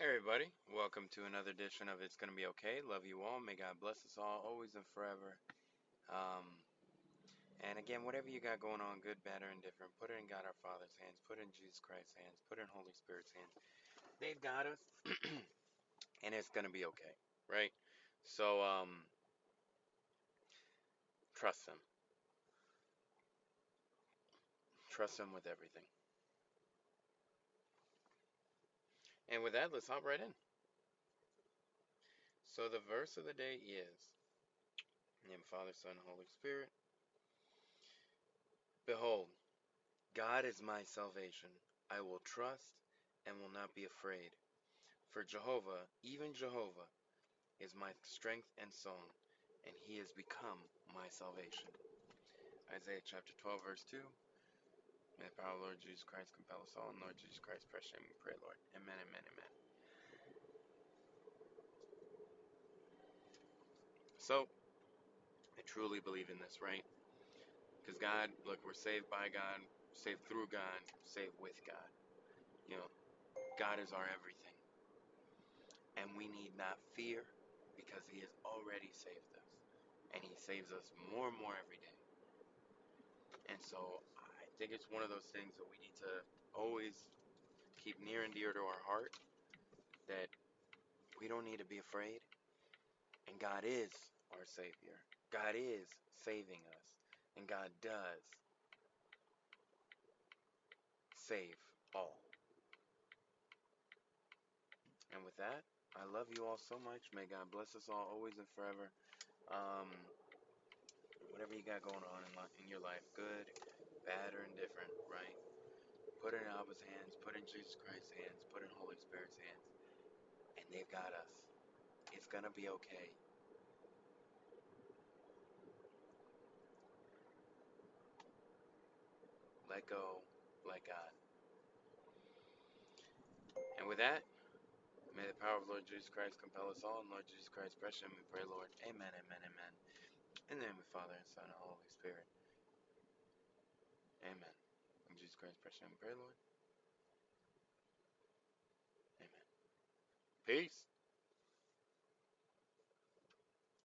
Hey everybody, welcome to another edition of It's Gonna Be Okay. Love you all. May God bless us all, always and forever. Um, and again, whatever you got going on, good, bad, or indifferent, put it in God our Father's hands, put it in Jesus Christ's hands, put it in Holy Spirit's hands. They've got us, and it's gonna be okay, right? So, um, trust them. Trust them with everything. And with that, let's hop right in. So the verse of the day is, name Father, Son, Holy Spirit. Behold, God is my salvation. I will trust and will not be afraid. For Jehovah, even Jehovah, is my strength and song, and he has become my salvation. Isaiah chapter 12, verse 2. May the power of Lord Jesus Christ compel us all, and Lord Jesus Christ, precious name we pray, Lord. Amen, amen, amen. So, I truly believe in this, right? Because God, look, we're saved by God, saved through God, saved with God. You know, God is our everything. And we need not fear because He has already saved us. And He saves us more and more every day. And so think it's one of those things that we need to always keep near and dear to our heart that we don't need to be afraid. And God is our Savior. God is saving us. And God does save all. And with that, I love you all so much. May God bless us all always and forever. Um, whatever you got going on in, in your life, good, bad, or indifferent, right? Put it in Abba's hands, put it in Jesus Christ's hands, put it in Holy Spirit's hands, and they've got us. It's gonna be okay. Let go, let God. And with that, may the power of Lord Jesus Christ compel us all, and Lord Jesus Christ, precious name we pray, Lord. Amen, amen, amen. In the name of the Father, and Son, and Holy Spirit. Amen. Precious name pray, Lord. Amen. Peace.